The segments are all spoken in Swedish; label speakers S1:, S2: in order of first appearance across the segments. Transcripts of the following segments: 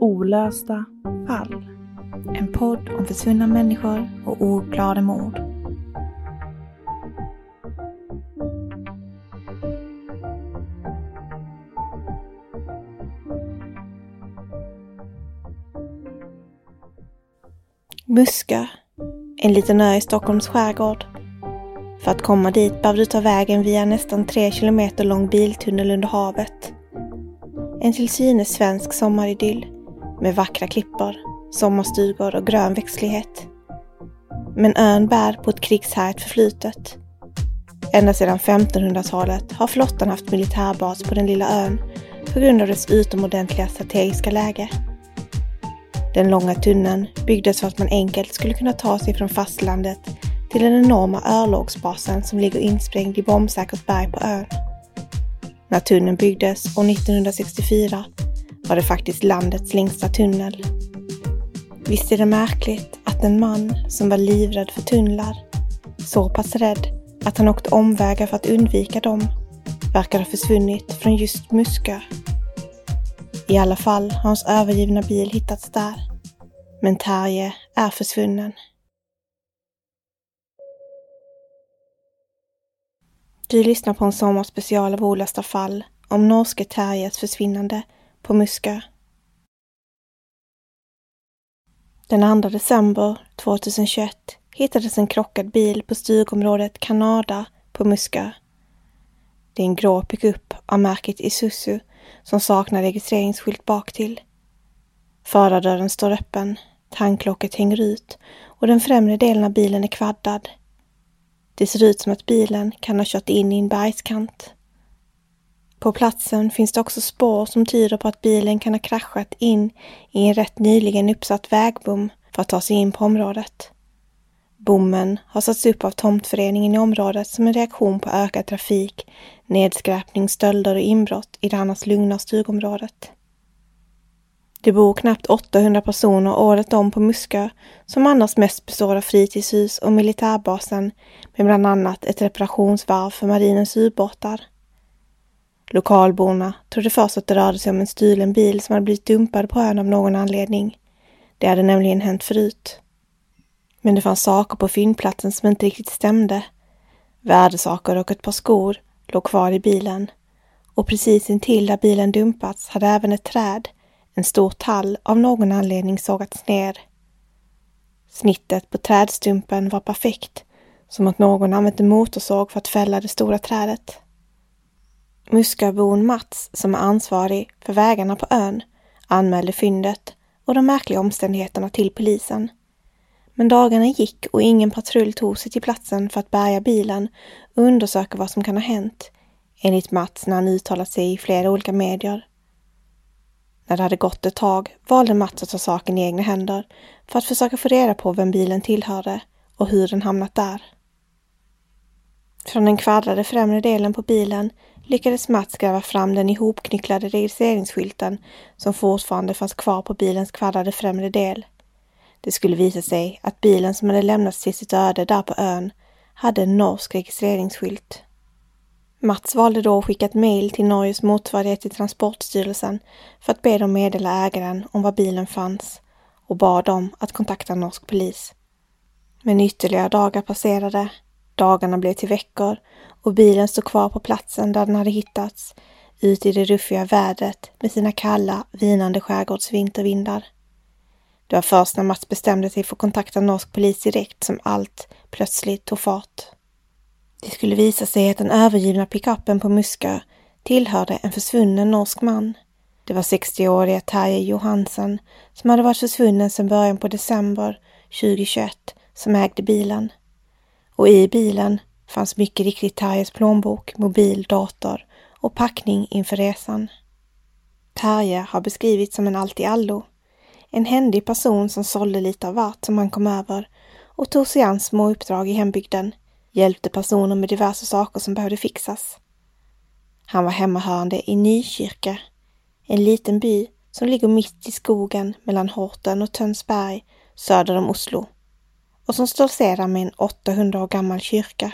S1: Olösta fall. En podd om försvunna människor och ouppklarade mord. Muska, en liten ö i Stockholms skärgård. För att komma dit behöver du ta vägen via en nästan tre kilometer lång biltunnel under havet. En till synes svensk sommaridyll med vackra klippor, sommarstugor och grön växtlighet. Men ön bär på ett krigshärjat förflutet. Ända sedan 1500-talet har flottan haft militärbas på den lilla ön på grund av dess utomordentliga strategiska läge. Den långa tunneln byggdes för att man enkelt skulle kunna ta sig från fastlandet till den enorma örlogsbasen som ligger insprängd i bombsäkert berg på ön. När tunneln byggdes år 1964 var det faktiskt landets längsta tunnel. Visst är det märkligt att en man som var livrädd för tunnlar, så pass rädd att han åkte omvägar för att undvika dem, verkar ha försvunnit från just Muskö. I alla fall har hans övergivna bil hittats där. Men Terje är försvunnen. Du lyssnar på en sommarspecial av olösta fall om norske Terjes försvinnande på Muskö. Den 2 december 2021 hittades en krockad bil på stugområdet Kanada på Muskö. Det är en grå pickup av märket Isuzu som saknar registreringsskylt baktill. Förardörren står öppen, tanklocket hänger ut och den främre delen av bilen är kvaddad. Det ser ut som att bilen kan ha kört in i en bergskant. På platsen finns det också spår som tyder på att bilen kan ha kraschat in i en rätt nyligen uppsatt vägbom för att ta sig in på området. Bommen har satts upp av tomtföreningen i området som en reaktion på ökad trafik, nedskräpning, stölder och inbrott i det annars lugna stugområdet. Det bor knappt 800 personer året om på Muskö som annars mest består av fritidshus och militärbasen med bland annat ett reparationsvarv för marinens ubåtar. Lokalborna trodde först att det rörde sig om en stulen bil som hade blivit dumpad på ön av någon anledning. Det hade nämligen hänt förut. Men det fanns saker på fyndplatsen som inte riktigt stämde. Värdesaker och ett par skor låg kvar i bilen. Och precis intill där bilen dumpats hade även ett träd, en stor tall, av någon anledning sågats ner. Snittet på trädstumpen var perfekt, som att någon använt en motorsåg för att fälla det stora trädet. Muskabon Mats, som är ansvarig för vägarna på ön, anmälde fyndet och de märkliga omständigheterna till polisen. Men dagarna gick och ingen patrull tog sig till platsen för att bärga bilen och undersöka vad som kan ha hänt, enligt Mats när han uttalat sig i flera olika medier. När det hade gått ett tag valde Mats att ta saken i egna händer för att försöka få reda på vem bilen tillhörde och hur den hamnat där. Från den kvadrade främre delen på bilen lyckades Mats gräva fram den ihopknycklade registreringsskylten som fortfarande fanns kvar på bilens kvaddade främre del. Det skulle visa sig att bilen som hade lämnats till sitt öde där på ön hade en norsk registreringsskylt. Mats valde då att skicka ett mejl till Norges motsvarighet till Transportstyrelsen för att be dem meddela ägaren om var bilen fanns och bad dem att kontakta norsk polis. Men ytterligare dagar passerade. Dagarna blev till veckor och bilen stod kvar på platsen där den hade hittats, ut i det ruffiga vädret med sina kalla, vinande skärgårdsvintervindar. Det var först när Mats bestämde sig för att kontakta norsk polis direkt som allt plötsligt tog fart. Det skulle visa sig att den övergivna pickuppen på Muskö tillhörde en försvunnen norsk man. Det var 60-åriga Terje Johansen som hade varit försvunnen sedan början på december 2021 som ägde bilen. Och i bilen fanns mycket riktigt Terjes plånbok, mobil, dator och packning inför resan. Terje har beskrivits som en allt-i-allo. En händig person som sålde lite av vart som han kom över och tog sig an små uppdrag i hembygden, hjälpte personer med diverse saker som behövde fixas. Han var hemmahörande i Nykyrka, en liten by som ligger mitt i skogen mellan Horten och Tönsberg söder om Oslo och som stoltserar med en 800 år gammal kyrka.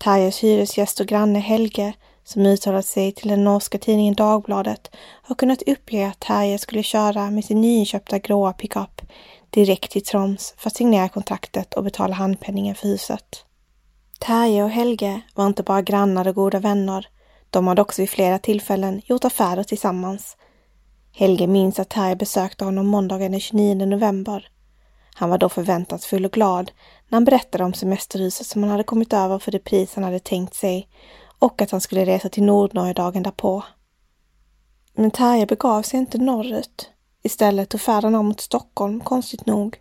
S1: Tarjes hyresgäst och granne Helge, som uttalat sig till den norska tidningen Dagbladet, har kunnat uppge att Terje skulle köra med sin nyinköpta gråa pickup direkt till Troms för att signera kontraktet och betala handpenningen för huset. Terje och Helge var inte bara grannar och goda vänner. De hade också vid flera tillfällen gjort affärer tillsammans. Helge minns att Terje besökte honom måndagen den 29 november. Han var då förväntansfull och glad när han berättade om semesterhuset som han hade kommit över för det pris han hade tänkt sig och att han skulle resa till Nordnorge dagen därpå. Men Terje begav sig inte norrut. Istället tog färden om mot Stockholm, konstigt nog.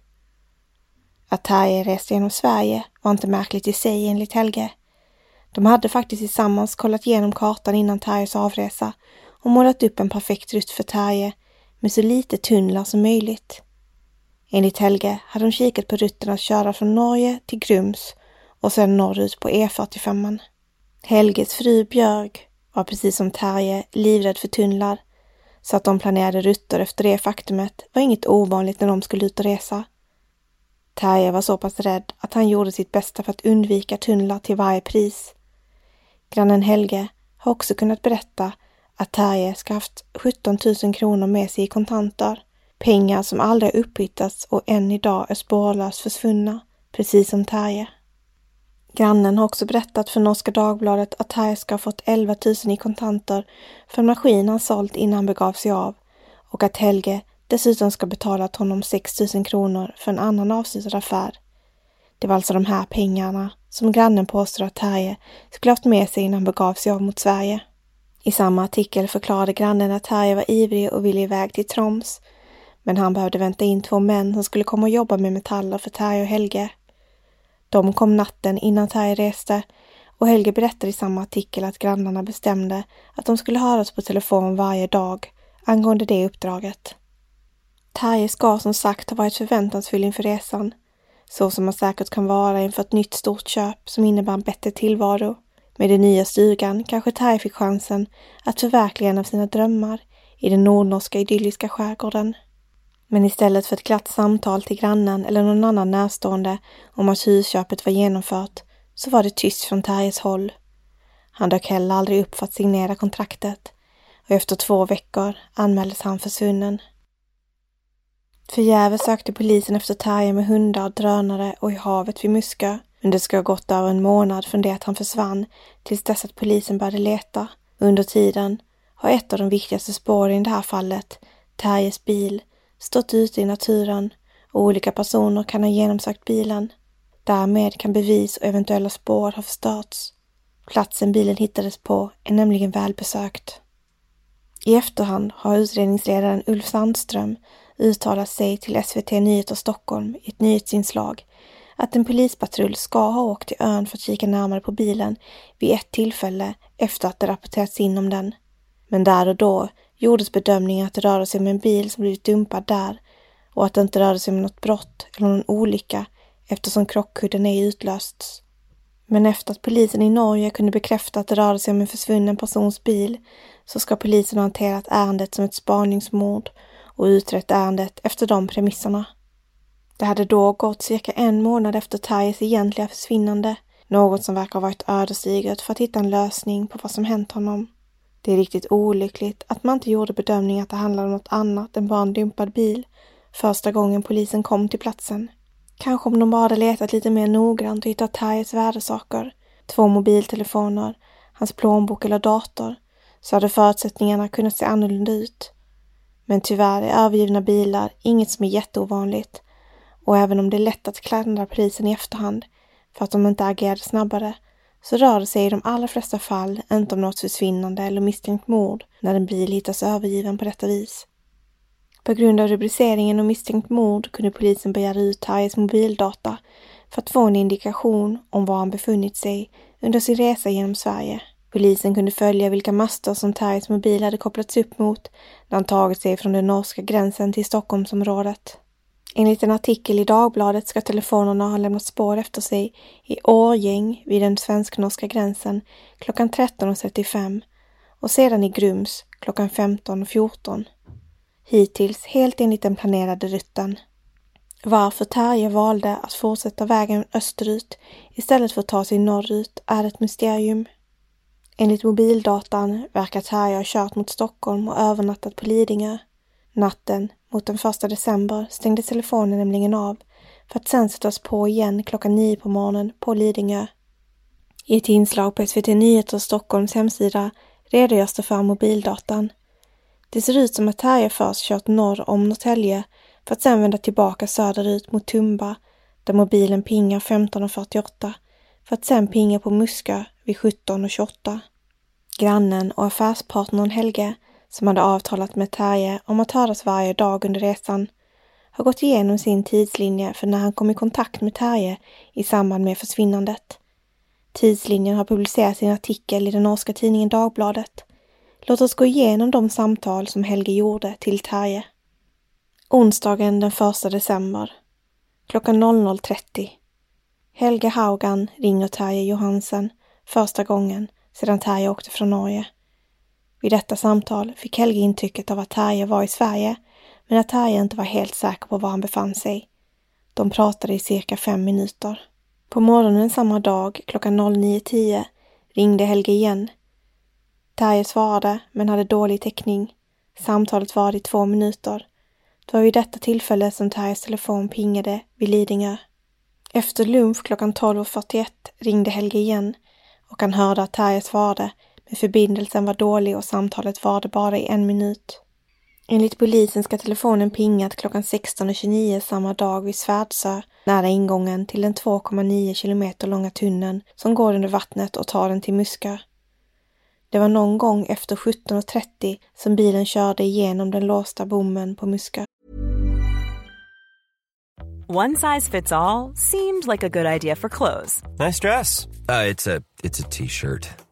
S1: Att Terje reste genom Sverige var inte märkligt i sig enligt Helge. De hade faktiskt tillsammans kollat igenom kartan innan Terjes avresa och målat upp en perfekt rutt för Terje med så lite tunnlar som möjligt. Enligt Helge hade de kikat på rutten att köra från Norge till Grums och sedan norrut på E45. Helges fru Björg var precis som Terje livrädd för tunnlar så att de planerade rutter efter det faktumet var inget ovanligt när de skulle ut och resa. Terje var så pass rädd att han gjorde sitt bästa för att undvika tunnlar till varje pris. Grannen Helge har också kunnat berätta att Terje ska haft 17 000 kronor med sig i kontanter. Pengar som aldrig har upphittats och än idag är spårlöst försvunna, precis som Terje. Grannen har också berättat för Norska Dagbladet att Terje ska ha fått 11 000 i kontanter för en maskin han sålt innan han begav sig av och att Helge dessutom ska betalat honom 6 000 kronor för en annan avslutad affär. Det var alltså de här pengarna som grannen påstår att Terje skulle haft med sig innan han begav sig av mot Sverige. I samma artikel förklarade grannen att Terje var ivrig och ville iväg till Troms men han behövde vänta in två män som skulle komma och jobba med metaller för Terje och Helge. De kom natten innan Terje reste och Helge berättade i samma artikel att grannarna bestämde att de skulle höras på telefon varje dag angående det uppdraget. Terje ska som sagt ha varit förväntansfull inför resan, så som man säkert kan vara inför ett nytt stort köp som innebär en bättre tillvaro. Med den nya stugan kanske Terje fick chansen att förverkliga en av sina drömmar i den nordnorska idylliska skärgården. Men istället för ett glatt samtal till grannen eller någon annan närstående om att husköpet var genomfört så var det tyst från Terjes håll. Han dök heller aldrig upp för att signera kontraktet och efter två veckor anmäldes han försvunnen. Förgäves sökte polisen efter Terje med hundar, drönare och i havet vid Muskö. Men det ska ha gått över en månad från det att han försvann tills dess att polisen började leta. Under tiden har ett av de viktigaste spåren i det här fallet, Terjes bil, stått ute i naturen och olika personer kan ha genomsökt bilen. Därmed kan bevis och eventuella spår ha förstörts. Platsen bilen hittades på är nämligen välbesökt. I efterhand har utredningsledaren Ulf Sandström uttalat sig till SVT Nyheter Stockholm i ett nyhetsinslag att en polispatrull ska ha åkt till ön för att kika närmare på bilen vid ett tillfälle efter att det rapporterats in om den. Men där och då gjordes bedömningen att det rörde sig om en bil som blivit dumpad där och att det inte rörde sig om något brott eller någon olycka eftersom krockkudden ej utlösts. Men efter att polisen i Norge kunde bekräfta att det rörde sig om en försvunnen persons bil så ska polisen ha hanterat ärendet som ett spaningsmord och utrett ärendet efter de premisserna. Det hade då gått cirka en månad efter Terjes egentliga försvinnande, något som verkar ha varit ödesdigert för att hitta en lösning på vad som hänt honom. Det är riktigt olyckligt att man inte gjorde bedömningen att det handlade om något annat än bara en dumpad bil första gången polisen kom till platsen. Kanske om de bara hade letat lite mer noggrant och hittat Tarjes värdesaker, två mobiltelefoner, hans plånbok eller dator, så hade förutsättningarna kunnat se annorlunda ut. Men tyvärr är övergivna bilar inget som är jätteovanligt och även om det är lätt att klandra polisen i efterhand för att de inte agerade snabbare så rör det sig i de allra flesta fall inte om något försvinnande eller misstänkt mord när en bil hittas övergiven på detta vis. På grund av rubriceringen om misstänkt mord kunde polisen begära ut Tajes mobildata för att få en indikation om var han befunnit sig under sin resa genom Sverige. Polisen kunde följa vilka master som Tajes mobil hade kopplats upp mot när han tagit sig från den norska gränsen till Stockholmsområdet. Enligt en artikel i Dagbladet ska telefonerna ha lämnat spår efter sig i Årgäng vid den svensk-norska gränsen klockan 13.35 och sedan i Grums klockan 15.14. Hittills helt enligt den planerade rutten. Varför Terje valde att fortsätta vägen österut istället för att ta sig norrut är ett mysterium. Enligt mobildatan verkar Terje ha kört mot Stockholm och övernattat på Lidingö. Natten mot den första december stängdes telefonen nämligen av för att sen sättas på igen klockan nio på morgonen på Lidingö. I ett inslag på SVT Nyheter Stockholms hemsida redogörs det för mobildatan. Det ser ut som att Terje först kört norr om Norrtälje för att sen vända tillbaka söderut mot Tumba där mobilen pingar 15.48 för att sen pinga på Muskö vid 17.28. Grannen och affärspartnern Helge som hade avtalat med Terje om att höras varje dag under resan, har gått igenom sin tidslinje för när han kom i kontakt med Terje i samband med försvinnandet. Tidslinjen har publicerats i en artikel i den norska tidningen Dagbladet. Låt oss gå igenom de samtal som Helge gjorde till Terje. Onsdagen den 1 december. Klockan 00.30. Helge Haugan ringer Terje Johansen första gången sedan Terje åkte från Norge. Vid detta samtal fick Helge intrycket av att Terje var i Sverige, men att Terje inte var helt säker på var han befann sig. De pratade i cirka fem minuter. På morgonen samma dag, klockan 09.10, ringde Helge igen. Terje svarade, men hade dålig täckning. Samtalet varade i två minuter. Det var vid detta tillfälle som Terjes telefon pingade vid Lidingö. Efter lunch klockan 12.41 ringde Helge igen och han hörde att Terje svarade men förbindelsen var dålig och samtalet varade bara i en minut. Enligt polisen ska telefonen pingat klockan 16.29 samma dag vid Svärdsö, nära ingången till den 2,9 kilometer långa tunneln som går under vattnet och tar den till Muskö. Det var någon gång efter 17.30 som bilen körde igenom den låsta bommen på Muskö.
S2: One size fits all, seemed like a good idea for clothes.
S3: Nice dress. Uh, it's a it's a t-shirt.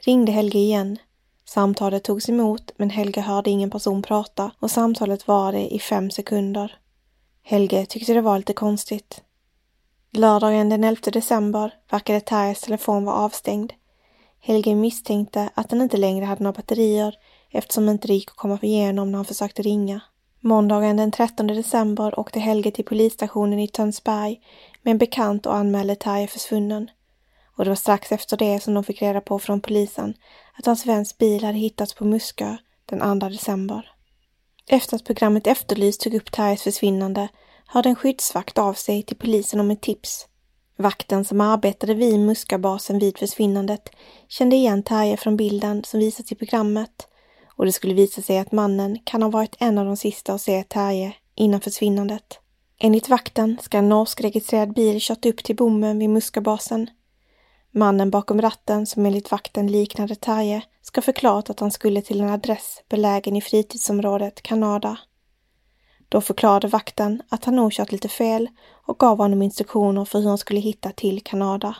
S1: ringde Helge igen. Samtalet togs emot men Helge hörde ingen person prata och samtalet varade i fem sekunder. Helge tyckte det var lite konstigt. Lördagen den 11 december verkade Terjes telefon vara avstängd. Helge misstänkte att den inte längre hade några batterier eftersom inte det gick att komma igenom när han försökte ringa. Måndagen den 13 december åkte Helge till polisstationen i Tönsberg med en bekant och anmälde Terje försvunnen. Och det var strax efter det som de fick reda på från polisen att hans väns bil hade hittats på Muskö den 2 december. Efter att programmet Efterlyst tog upp Terjes försvinnande hörde en skyddsvakt av sig till polisen om ett tips. Vakten som arbetade vid Muskabasen vid försvinnandet kände igen Terje från bilden som visats i programmet och det skulle visa sig att mannen kan ha varit en av de sista att se Terje innan försvinnandet. Enligt vakten ska en norskregistrerad bil kört upp till bommen vid Muskabasen. Mannen bakom ratten, som enligt vakten liknade Terje, ska förklarat att han skulle till en adress belägen i fritidsområdet Kanada. Då förklarade vakten att han nog kört lite fel och gav honom instruktioner för hur han skulle hitta till Kanada.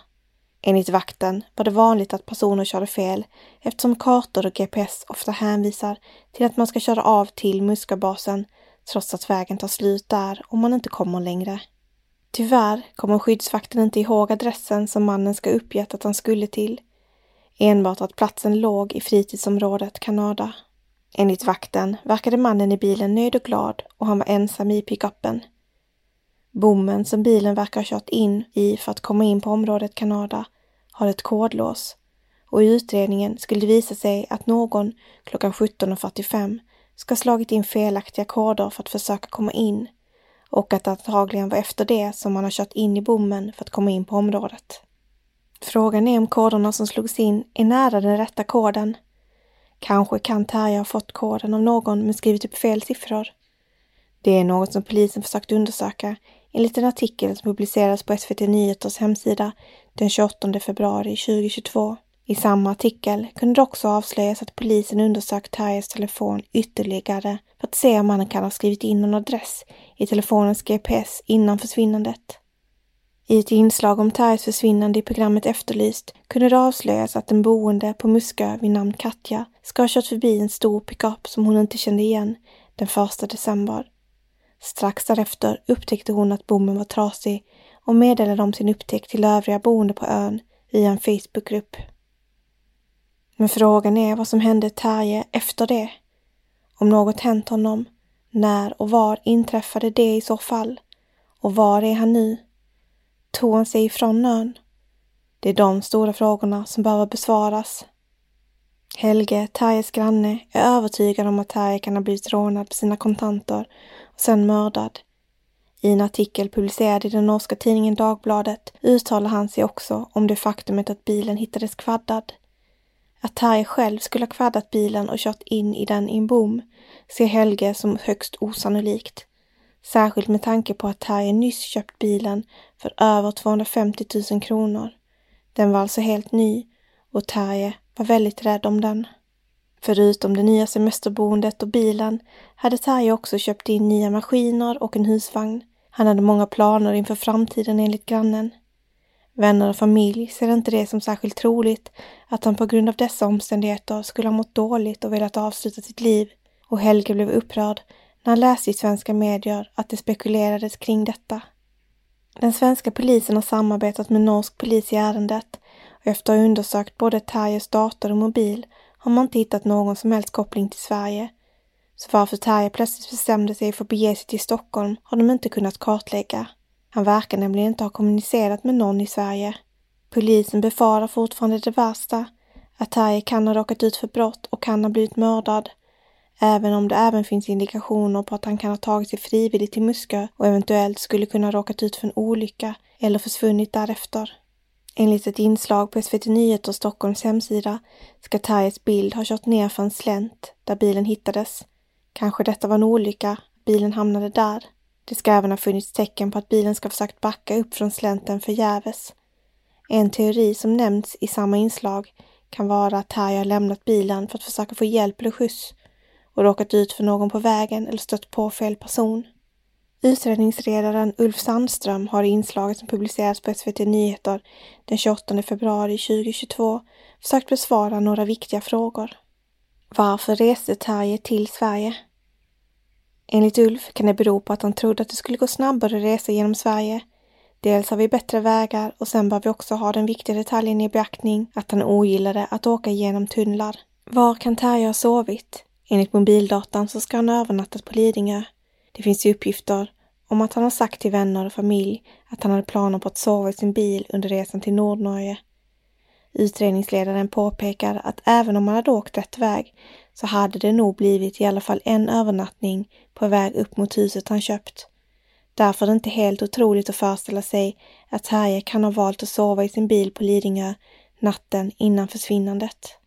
S1: Enligt vakten var det vanligt att personer körde fel eftersom kartor och GPS ofta hänvisar till att man ska köra av till Muskabasen trots att vägen tar slut där och man inte kommer längre. Tyvärr kommer skyddsvakten inte ihåg adressen som mannen ska uppgett att han skulle till. Enbart att platsen låg i fritidsområdet Kanada. Enligt vakten verkade mannen i bilen nöjd och glad och han var ensam i pickuppen. Bommen som bilen verkar ha kört in i för att komma in på området Kanada har ett kodlås och i utredningen skulle det visa sig att någon klockan 17.45 ska ha slagit in felaktiga koder för att försöka komma in och att det antagligen var efter det som man har kört in i bommen för att komma in på området. Frågan är om koderna som slogs in är nära den rätta koden. Kanske kan Terje ha fått koden av någon men skrivit upp fel siffror. Det är något som polisen försökt undersöka enligt en artikel som publicerades på SVT Nyheters hemsida den 28 februari 2022. I samma artikel kunde det också avslöjas att polisen undersökt Terjes telefon ytterligare för att se om han kan ha skrivit in någon adress i telefonens GPS innan försvinnandet. I ett inslag om Terjes försvinnande i programmet Efterlyst kunde det avslöjas att en boende på Muskö vid namn Katja ska ha kört förbi en stor pickup som hon inte kände igen den första december. Strax därefter upptäckte hon att bommen var trasig och meddelade om sin upptäckt till övriga boende på ön via en Facebookgrupp. Men frågan är vad som hände Terje efter det. Om något hänt honom, när och var inträffade det i så fall? Och var är han nu? Tog han sig ifrån ön? Det är de stora frågorna som behöver besvaras. Helge, Terjes granne, är övertygad om att Terje kan ha blivit rånad på sina kontanter och sen mördad. I en artikel publicerad i den norska tidningen Dagbladet uttalar han sig också om det faktumet att bilen hittades kvaddad. Att Terje själv skulle ha kvaddat bilen och kört in i den i en bom ser Helge som högst osannolikt. Särskilt med tanke på att Terje nyss köpt bilen för över 250 000 kronor. Den var alltså helt ny och Terje var väldigt rädd om den. Förutom det nya semesterboendet och bilen hade Terje också köpt in nya maskiner och en husvagn. Han hade många planer inför framtiden enligt grannen. Vänner och familj ser inte det som särskilt troligt att han på grund av dessa omständigheter skulle ha mått dåligt och velat avsluta sitt liv och Helge blev upprörd när han läste i svenska medier att det spekulerades kring detta. Den svenska polisen har samarbetat med norsk polis i ärendet och efter att ha undersökt både Terjes dator och mobil har man inte hittat någon som helst koppling till Sverige. Så varför Terje plötsligt bestämde sig för att bege sig till Stockholm har de inte kunnat kartlägga. Han verkar nämligen inte ha kommunicerat med någon i Sverige. Polisen befarar fortfarande det värsta, att Terje kan ha råkat ut för brott och kan ha blivit mördad. Även om det även finns indikationer på att han kan ha tagit sig frivilligt till Muskö och eventuellt skulle kunna ha råkat ut för en olycka eller försvunnit därefter. Enligt ett inslag på SVT Nyheter Stockholms hemsida ska Terjes bild ha kört ner för en slänt där bilen hittades. Kanske detta var en olycka, bilen hamnade där. Det ska även ha funnits tecken på att bilen ska ha försökt backa upp från slänten förgäves. En teori som nämnts i samma inslag kan vara att Terje har lämnat bilen för att försöka få hjälp eller skjuts och råkat ut för någon på vägen eller stött på fel person. Utredningsledaren Ulf Sandström har i inslaget som publicerats på SVT Nyheter den 28 februari 2022 försökt besvara några viktiga frågor. Varför reste Terje till Sverige? Enligt Ulf kan det bero på att han trodde att det skulle gå snabbare att resa genom Sverige. Dels har vi bättre vägar och sen bör vi också ha den viktiga detaljen i beaktning att han ogillade att åka genom tunnlar. Var kan Terje ha sovit? Enligt mobildatan så ska han ha övernattat på Lidingö. Det finns ju uppgifter om att han har sagt till vänner och familj att han hade planer på att sova i sin bil under resan till Nordnorge. Utredningsledaren påpekar att även om han hade åkt rätt väg så hade det nog blivit i alla fall en övernattning på väg upp mot huset han köpt. Därför är det inte helt otroligt att föreställa sig att Terje kan ha valt att sova i sin bil på Lidingö natten innan försvinnandet.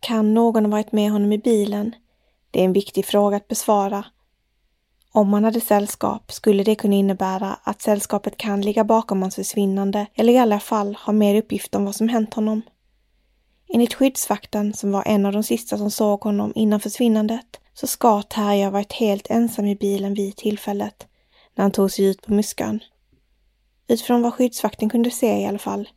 S1: Kan någon ha varit med honom i bilen? Det är en viktig fråga att besvara. Om han hade sällskap skulle det kunna innebära att sällskapet kan ligga bakom hans försvinnande eller i alla fall ha mer uppgift om vad som hänt honom. Enligt skyddsvakten, som var en av de sista som såg honom innan försvinnandet, så ska Terje ha varit helt ensam i bilen vid tillfället, när han tog sig ut på Muskan. Utifrån vad skyddsvakten kunde se i alla fall.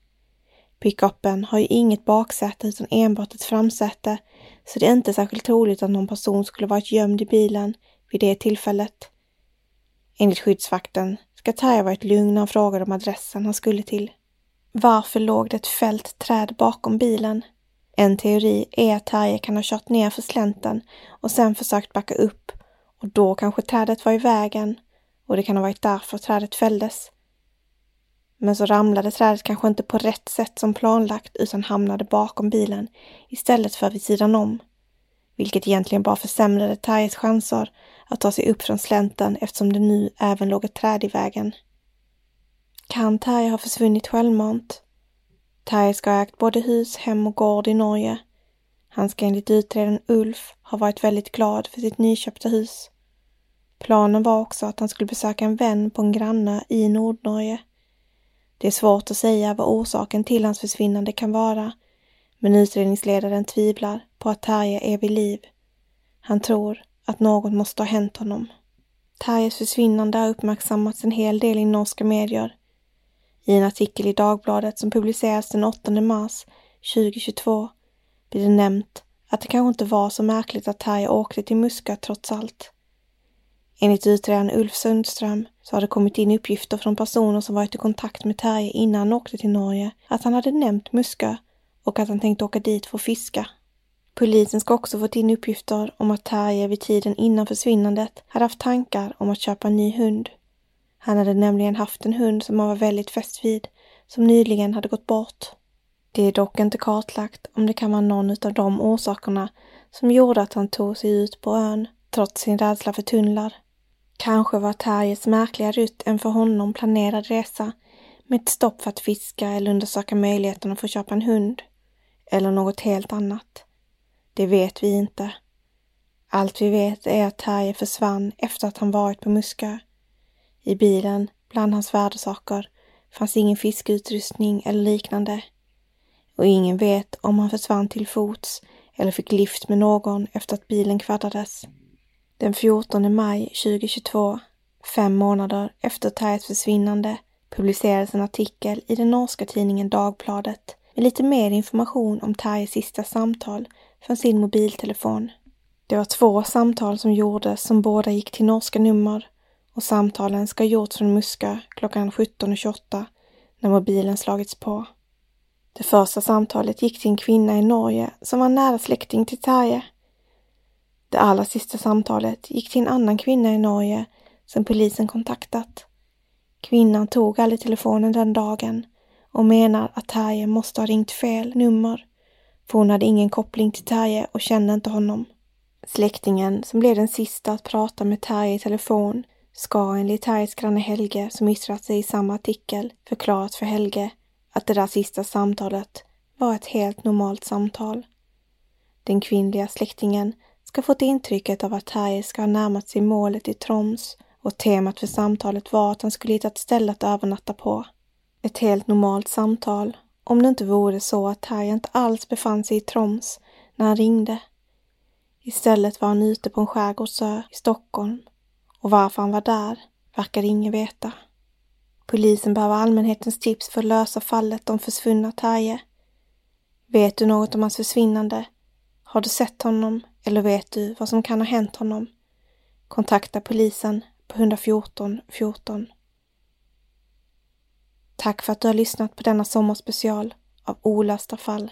S1: Pickupen har ju inget baksäte utan enbart ett framsäte, så det är inte särskilt troligt att någon person skulle varit gömd i bilen vid det tillfället. Enligt skyddsvakten ska Terje varit lugn när han frågade om adressen han skulle till. Varför låg det ett fällt träd bakom bilen? En teori är att Terje kan ha kört ner för slänten och sen försökt backa upp och då kanske trädet var i vägen och det kan ha varit därför trädet fälldes. Men så ramlade trädet kanske inte på rätt sätt som planlagt utan hamnade bakom bilen istället för vid sidan om. Vilket egentligen bara försämrade Terjes chanser att ta sig upp från slänten eftersom det nu även låg ett träd i vägen. Kan Terje ha försvunnit självmant? Terje ska ha ägt både hus, hem och gård i Norge. Han ska enligt utredaren Ulf ha varit väldigt glad för sitt nyköpta hus. Planen var också att han skulle besöka en vän på en granne i Nordnorge. Det är svårt att säga vad orsaken till hans försvinnande kan vara, men utredningsledaren tvivlar på att Terje är vid liv. Han tror att något måste ha hänt honom. Terjes försvinnande har uppmärksammats en hel del i norska medier. I en artikel i Dagbladet som publicerades den 8 mars 2022 blir det nämnt att det kanske inte var så märkligt att Terje åkte till Muskö trots allt. Enligt utredaren Ulf Sundström så har det kommit in uppgifter från personer som varit i kontakt med Terje innan han åkte till Norge att han hade nämnt Muskö och att han tänkte åka dit för att fiska. Polisen ska också fått in uppgifter om att Terje vid tiden innan försvinnandet hade haft tankar om att köpa en ny hund. Han hade nämligen haft en hund som han var väldigt fäst vid, som nyligen hade gått bort. Det är dock inte kartlagt om det kan vara någon av de orsakerna som gjorde att han tog sig ut på ön, trots sin rädsla för tunnlar. Kanske var Terjes märkliga rutt en för honom planerad resa med ett stopp för att fiska eller undersöka möjligheten att få köpa en hund. Eller något helt annat. Det vet vi inte. Allt vi vet är att Terje försvann efter att han varit på Muskö. I bilen, bland hans värdesaker, fanns ingen fiskeutrustning eller liknande. Och ingen vet om han försvann till fots eller fick lift med någon efter att bilen kvaddades. Den 14 maj 2022, fem månader efter Terjes försvinnande, publicerades en artikel i den norska tidningen Dagbladet med lite mer information om Terjes sista samtal från sin mobiltelefon. Det var två samtal som gjordes som båda gick till norska nummer och samtalen ska ha gjorts från Muskö klockan 17.28 när mobilen slagits på. Det första samtalet gick till en kvinna i Norge som var nära släkting till Terje. Det allra sista samtalet gick till en annan kvinna i Norge som polisen kontaktat. Kvinnan tog aldrig telefonen den dagen och menar att Terje måste ha ringt fel nummer för hon hade ingen koppling till Terje och kände inte honom. Släktingen som blev den sista att prata med Terje i telefon ska enligt Terjes granne Helge, som yttrat sig i samma artikel, förklarat för Helge att det där sista samtalet var ett helt normalt samtal. Den kvinnliga släktingen ska fått intrycket av att Terje ska ha närmat sig målet i Troms och temat för samtalet var att han skulle hitta ett ställe att övernatta på. Ett helt normalt samtal om det inte vore så att Terje inte alls befann sig i Troms när han ringde. Istället var han ute på en skärgårdsö i Stockholm. Och varför han var där, verkade ingen veta. Polisen behöver allmänhetens tips för att lösa fallet om försvunna Terje. Vet du något om hans försvinnande? Har du sett honom eller vet du vad som kan ha hänt honom? Kontakta polisen på 114 14. Tack för att du har lyssnat på denna sommarspecial av Olösta fall.